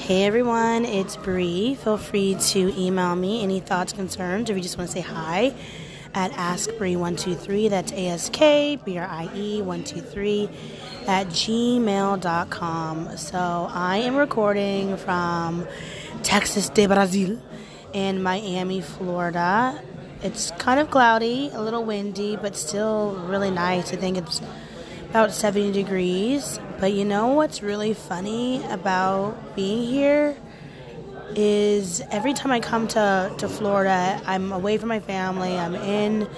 Hey everyone, it's Bree. Feel free to email me any thoughts, concerns, or if you just want to say hi at askbrie123. That's A S K B R I E 123 at gmail.com. So I am recording from Texas de Brazil in Miami, Florida. It's kind of cloudy, a little windy, but still really nice. I think it's about 70 degrees. But you know what's really funny about being here is every time I come to, to Florida, I'm away from my family, I'm in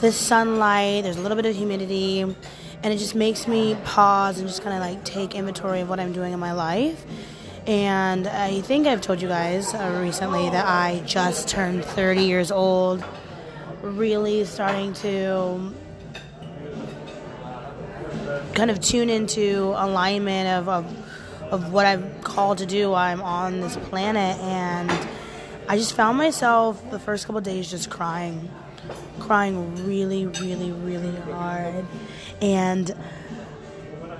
the sunlight, there's a little bit of humidity, and it just makes me pause and just kind of like take inventory of what I'm doing in my life. And I think I've told you guys uh, recently that I just turned 30 years old, really starting to kind of tune into alignment of, of, of what I'm called to do while I'm on this planet. And I just found myself the first couple days just crying, crying really, really, really hard. And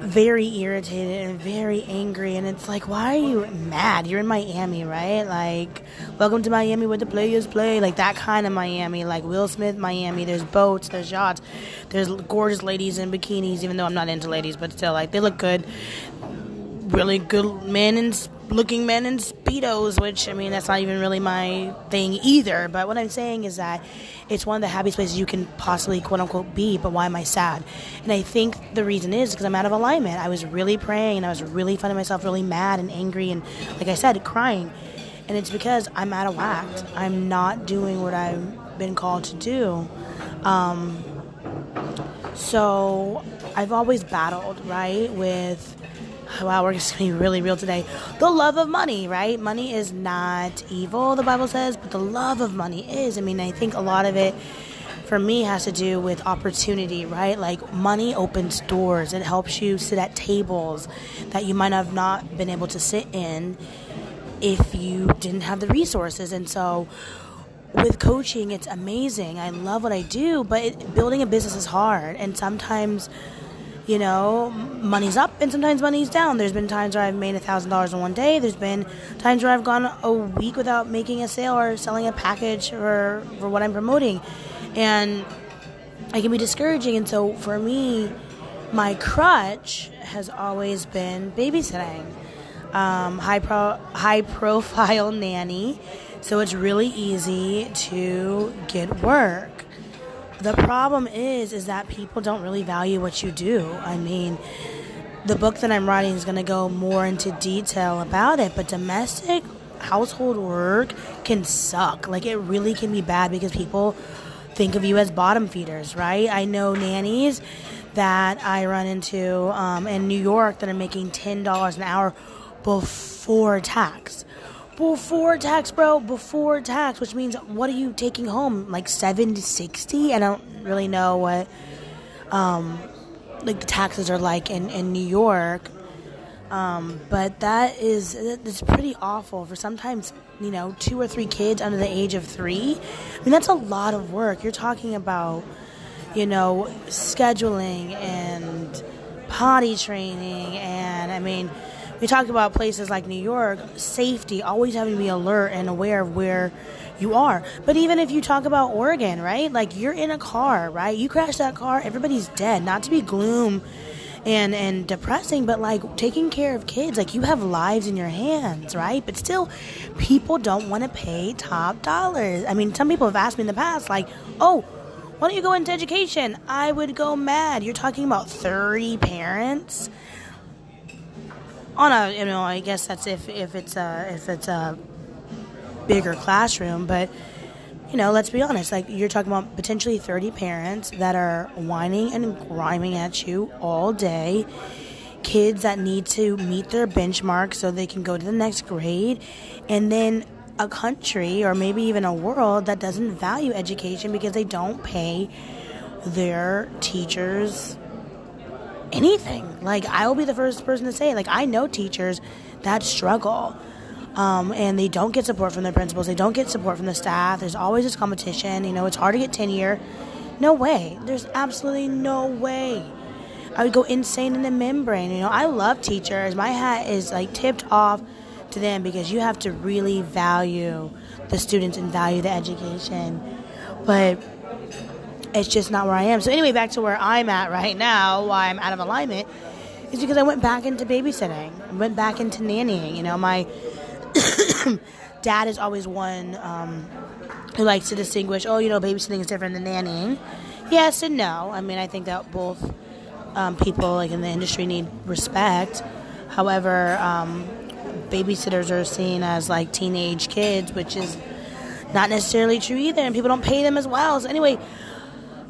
very irritated and very angry and it's like why are you mad? You're in miami right? Like welcome to miami where the players play. Like that kind of miami. Like will smith miami. There's boats there's yachts there's gorgeous ladies in bikinis even though i'm not into ladies but still like they look good. Really good men and looking men in speedos which i mean that's not even really my thing either but what i'm saying is that it's one of the happiest places you can possibly quote unquote be, but why am I sad? And I think the reason is because I'm out of alignment. I was really praying and I was really finding myself really mad and angry and, like I said, crying. And it's because I'm out of whack. I'm not doing what I've been called to do. Um, so I've always battled, right, with wow, we're just to be really real today. The love of money, right? Money is not evil, the Bible says, but the love of money is. I mean, I think a lot of it for me has to do with opportunity, right? Like money opens doors. It helps you sit at tables that you might have not been able to sit in if you didn't have the resources. And so with coaching, it's amazing. I love what I do, but it, building a business is hard. And sometimes you know, money's up and sometimes money's down. There's been times where I've made a thousand dollars in one day. There's been times where I've gone a week without making a sale or selling a package for for what I'm promoting, and it can be discouraging. And so for me, my crutch has always been babysitting, um, high pro high profile nanny. So it's really easy to get work the problem is is that people don't really value what you do. I mean, the book that I'm writing is going to go more into detail about it, but domestic household work can suck. Like it really can be bad because people think of you as bottom feeders, right? I know nannies that I run into um, in New York that are making ten dollars an hour before tax before tax, bro. Before tax, which means what are you taking home? Like seven to sixty? I don't really know what um, like the taxes are like in in New York. Um, but that is that's pretty awful for sometimes you know two or three kids under the age of three. I mean that's a lot of work. You're talking about you know scheduling and potty training and I mean we talk about places like New York, safety, always having to be alert and aware of where you are. But even if you talk about Oregon, right? Like you're in a car, right? You crash that car, everybody's dead. Not to be gloom and and depressing, but like taking care of kids, like you have lives in your hands, right? But still, people don't want to pay top dollars. I mean, some people have asked me in the past, like, oh. Why don't you go into education? I would go mad. You're talking about 30 parents on a you know I guess that's if if it's a if it's a bigger classroom, but you know let's be honest like you're talking about potentially 30 parents that are whining and grinding at you all day. Kids that need to meet their benchmark so they can go to the next grade. And then a country or maybe even a world that doesn't value education because they don't pay their teachers anything. Like I will be the first person to say, like I know teachers that struggle. Um, and they don't get support from their principals. They don't get support from the staff. There's always this competition. You know, it's hard to get tenure. No way. There's absolutely no way. I would go insane in the membrane. You know, I love teachers. My hat is like tipped off to them because you have to really value the students and value the education. But it's just not where I am. So anyway, back to where I'm at right now, why I'm out of alignment, is because I went back into babysitting. I went back into nannying. You know, my dad is always one um, who likes to distinguish, oh, you know, babysitting is different than nannying. Yes and no. I mean, I think that both um, people like in the industry need respect. However, um, babysitters are seen as like teenage kids, which is not necessarily true either, and people don't pay them as well. So anyway,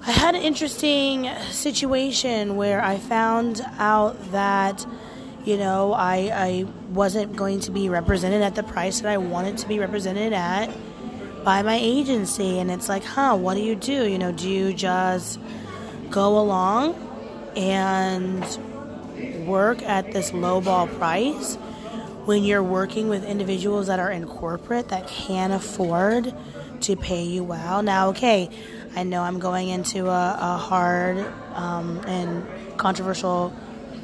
I had an interesting situation where I found out that you know I I wasn't going to be represented at the price that I wanted to be represented at by my agency, and it's like, huh, what do you do? You know, do you just go along and work at this lowball price? when you're working with individuals that are in corporate that can afford to pay you well. Now, okay, I know I'm going into a, a hard um, and controversial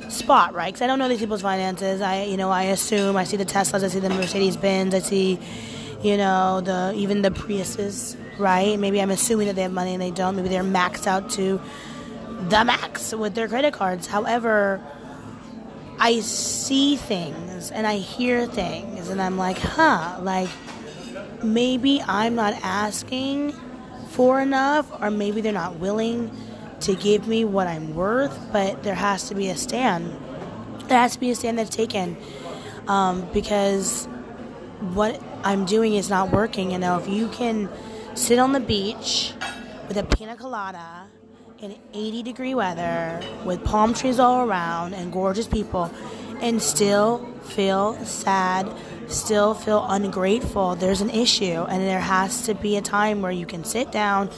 spot, right? Because I don't know these people's finances. I, you know, I assume I see the Teslas, I see the Mercedes Benz, I see, you know, the even the Priuses, right? Maybe I'm assuming that they have money and they don't. Maybe they're maxed out to the max with their credit cards. However, I see things and I hear things, and I'm like, huh, like maybe I'm not asking for enough, or maybe they're not willing to give me what I'm worth, but there has to be a stand. There has to be a stand that's taken um, because what I'm doing is not working. You know, if you can sit on the beach with a pina colada in 80 degree weather with palm trees all around and gorgeous people and still feel sad, still feel ungrateful, there's an issue. And there has to be a time where you can sit down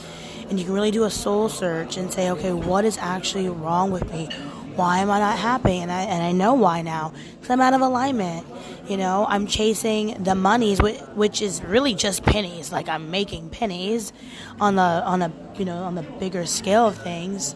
and you can really do a soul search and say, okay, what is actually wrong with me? Why am I not happy? And I, and I know why now. Because I'm out of alignment. You know, I'm chasing the monies, which, is really just pennies. Like I'm making pennies on the on a you know on the bigger scale of things.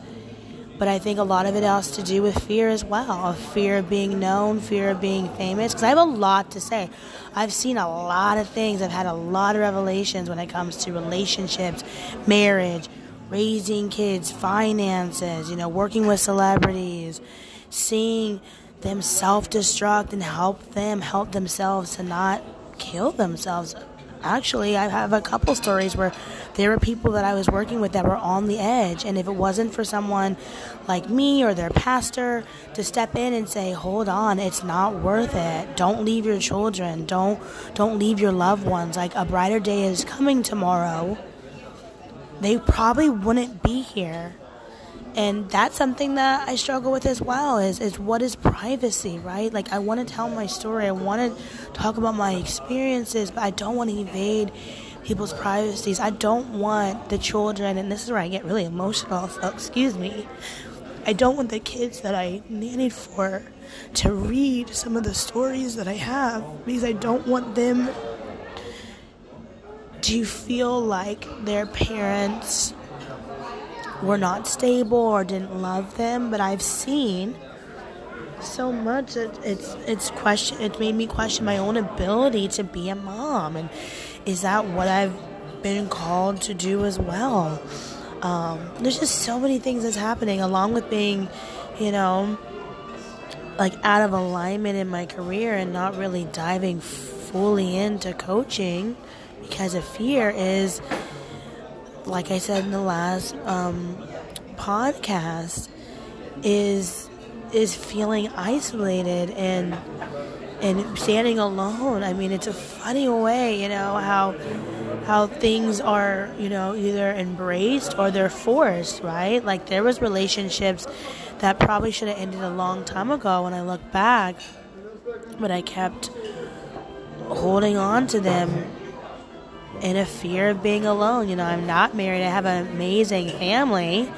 But I think a lot of it has to do with fear as well of fear of being known, fear of being famous. Because I have a lot to say. I've seen a lot of things, I've had a lot of revelations when it comes to relationships, marriage, raising kids, finances, you know, working with celebrities, seeing them self destruct and help them help themselves to not kill themselves. Actually, I have a couple stories where there were people that I was working with that were on the edge, and if it wasn't for someone like me or their pastor to step in and say, "Hold on, it's not worth it. Don't leave your children. Don't don't leave your loved ones. Like a brighter day is coming tomorrow." They probably wouldn't be here and that's something that I struggle with as well is is what is privacy, right? Like I want to tell my story, I want to talk about my experiences, but I don't want to evade people's privacies. I don't want the children, and this is where I get really emotional. So excuse me. I don't want the kids that I nannied for to read some of the stories that I have because I don't want them to feel like their parents were not stable or didn't love them, but I've seen so much it's it's question it's made me question my own ability to be a mom and is that what I've been called to do as well? Um, there's just so many things that's happening along with being, you know, like out of alignment in my career and not really diving fully into coaching because of fear is like I said in the last um, podcast, is is feeling isolated and and standing alone. I mean, it's a funny way, you know, how how things are, you know, either embraced or they're forced, right? Like there was relationships that probably should have ended a long time ago when I look back, but I kept holding on to them in a fear of being alone. You know, I'm not married. I have an amazing family.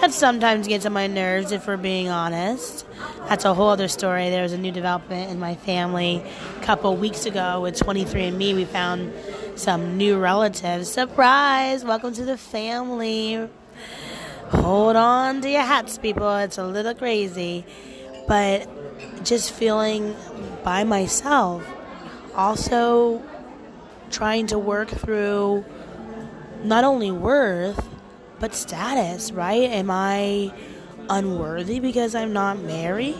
That sometimes gets on my nerves, if we're being honest. That's a whole other story. There was a new development in my family a couple weeks ago with 23andMe. We found some new relatives. Surprise! Welcome to the family. hold on to your hats, people. It's a little crazy. But just feeling by myself. Also, trying to work through not only worth, but status, right? Am I unworthy because I'm not married?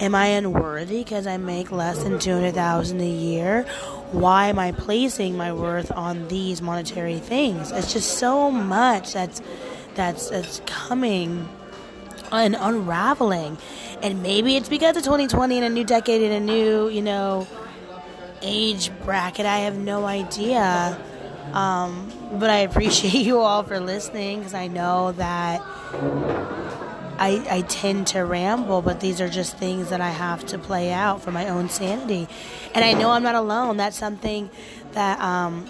Am I unworthy because I make less than 200,000 a year? Why am I placing my worth on these monetary things? It's just so much that's that's that's coming and unraveling. And maybe it's because of 2020 and a new decade and a new, you know, age bracket. I have no idea. Um, but I appreciate you all for listening because I know that I, I tend to ramble, but these are just things that I have to play out for my own sanity. And I know I'm not alone. That's something that um,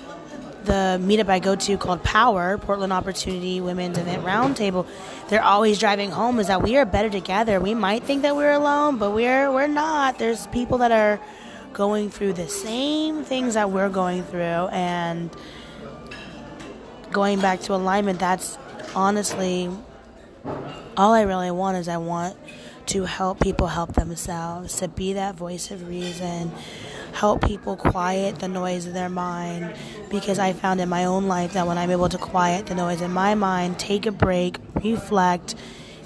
the meetup I go to called Power, Portland Opportunity Women's Event Roundtable, they're always driving home is that we are better together. We might think that we're alone, but we're we're not. There's people that are going through the same things that we're going through and going back to alignment, that's honestly all I really want is I want to help people help themselves, to be that voice of reason, help people quiet the noise of their mind. Because I found in my own life that when I'm able to quiet the noise in my mind, take a break, reflect,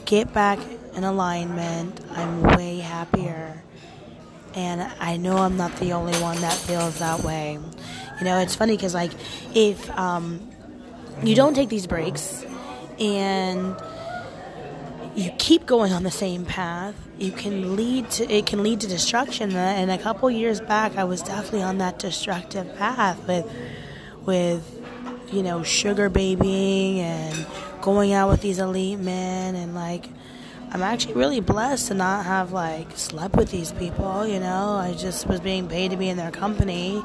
get back in alignment, I'm way happier. And I know I'm not the only one that feels that way. You know, it's funny because, like, if um, you don't take these breaks and you keep going on the same path, you can lead to it can lead to destruction. And a couple years back, I was definitely on that destructive path with with you know sugar babying and going out with these elite men and like I'm actually really blessed to not have like slept with these people. You know, I just was being paid to be in their company.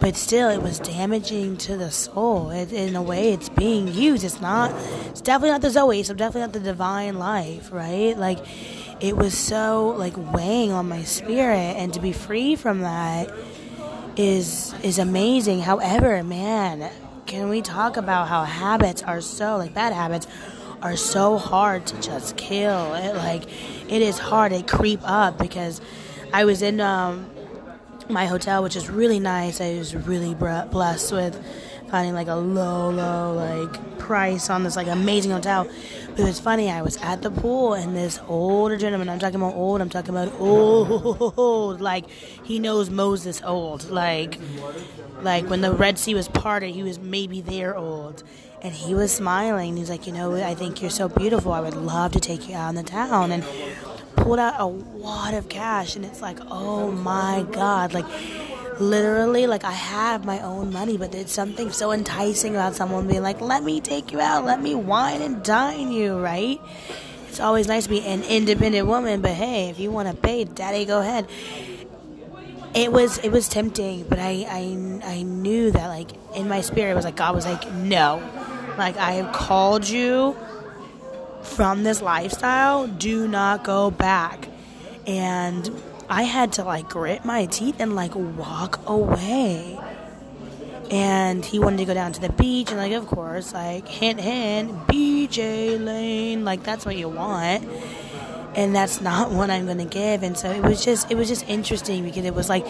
But still it was damaging to the soul. It, in a way it's being used. It's not it's definitely not the zoe. So definitely not the divine life right? Like it was so like weighing on my spirit. And to be free from that is is amazing. However man can we talk about how habits are so like bad habits are so hard to just kill it like it is hard to creep up because i was in um my hotel, which is really nice. I was really blessed with finding like a low, low like price on this like amazing hotel. But it was funny. I was at the pool and this older gentleman. I'm talking about old. I'm talking about old. Like he knows Moses old. Like like when the Red Sea was parted, he was maybe there old. And he was smiling. He's like, you know, I think you're so beautiful. I would love to take you out in the town. And pulled out a wad of cash and it's like, oh my God. Like, literally, like, I have my own money, but there's something so enticing about someone being like, let me take you out, let me wine and dine you, right? It's always nice to be an independent woman, but hey, if you want to pay, daddy, go ahead. It was it was tempting, but I, I I knew that like in my spirit it was like God was like no, like I have called you from this lifestyle, do not go back. And I had to like grit my teeth and like walk away. And he wanted to go down to the beach, and like, of course, like, hint, hint, BJ Lane, like, that's what you want. And that's not what I'm to give. And so it was just, it was just interesting because it was like,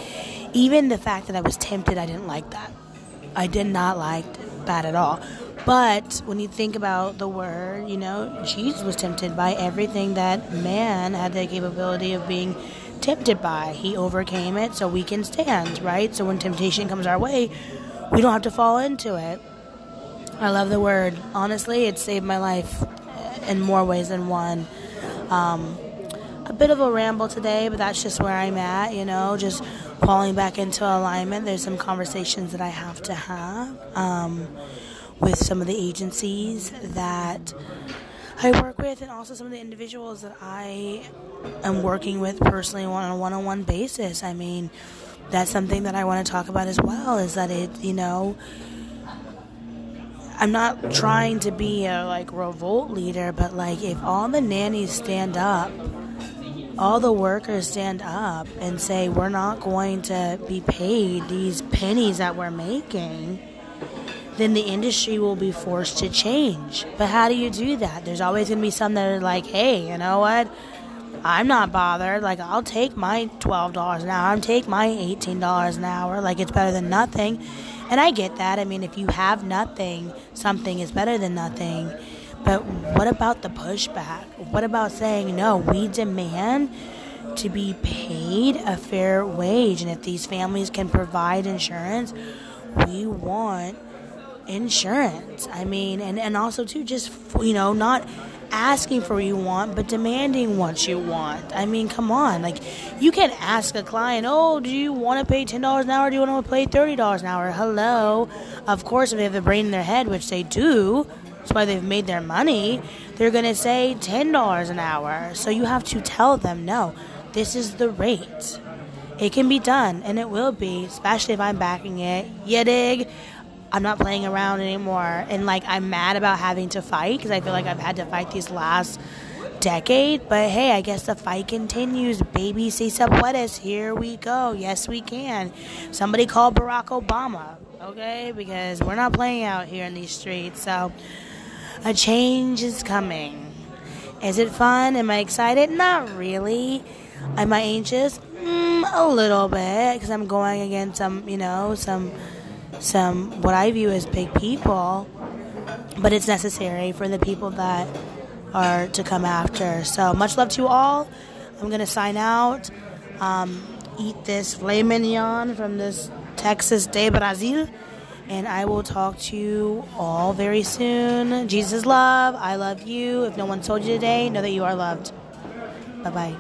even the fact that I was tempted, I didn't like that. I did not like that at all. But when you think about the word, you know, Jesus was tempted by everything that man had the capability of being tempted by. He overcame it so we can stand, right? So when temptation comes our way, we don't have to fall into it. I love the word. Honestly, it saved my life in more ways than one. Um, a bit of a ramble today, but that's just where I'm at, you know, just falling back into alignment. There's some conversations that I have to have. Um, with some of the agencies that I work with and also some of the individuals that I am working with personally on a one on one basis. I mean, that's something that I want to talk about as well is that it, you know, I'm not trying to be a like revolt leader, but like if all the nannies stand up, all the workers stand up and say we're not going to be paid these pennies that we're making then the industry will be forced to change. But how do you do that? There's always going to be some that are like, hey, you know what? I'm not bothered. Like, I'll take my $12 an hour. I'll take my $18 an hour. Like, it's better than nothing. And I get that. I mean, if you have nothing, something is better than nothing. But what about the pushback? What about saying, no, we demand to be paid a fair wage? And if these families can provide insurance, we want insurance. I mean, and, and also, too, just, you know, not asking for what you want, but demanding what you want. I mean, come on. Like, you can ask a client, oh, do you want to pay $10 an hour? Do you want to pay $30 an hour? Hello. Of course, if they have a brain in their head, which they do, that's why they've made their money, they're going to say $10 an hour. So you have to tell them, no, this is the rate. It can be done, and it will be, especially if I'm backing it. You dig? I'm not playing around anymore. And like, I'm mad about having to fight because I feel like I've had to fight these last decade. But hey, I guess the fight continues. Baby, se puedes. Here we go. Yes, we can. Somebody call Barack Obama, okay? Because we're not playing out here in these streets. So a change is coming. Is it fun? Am I excited? Not really. Am I anxious? Mm, a little bit because I'm going against some, you know, some some what I view as big people, but it's necessary for the people that are to come after. So much love to you all. I'm gonna sign out. Um, eat this filet mignon from this Texas de Brazil, and I will talk to you all very soon. Jesus love. I love you. If no one told you today, know that you are loved. Bye bye.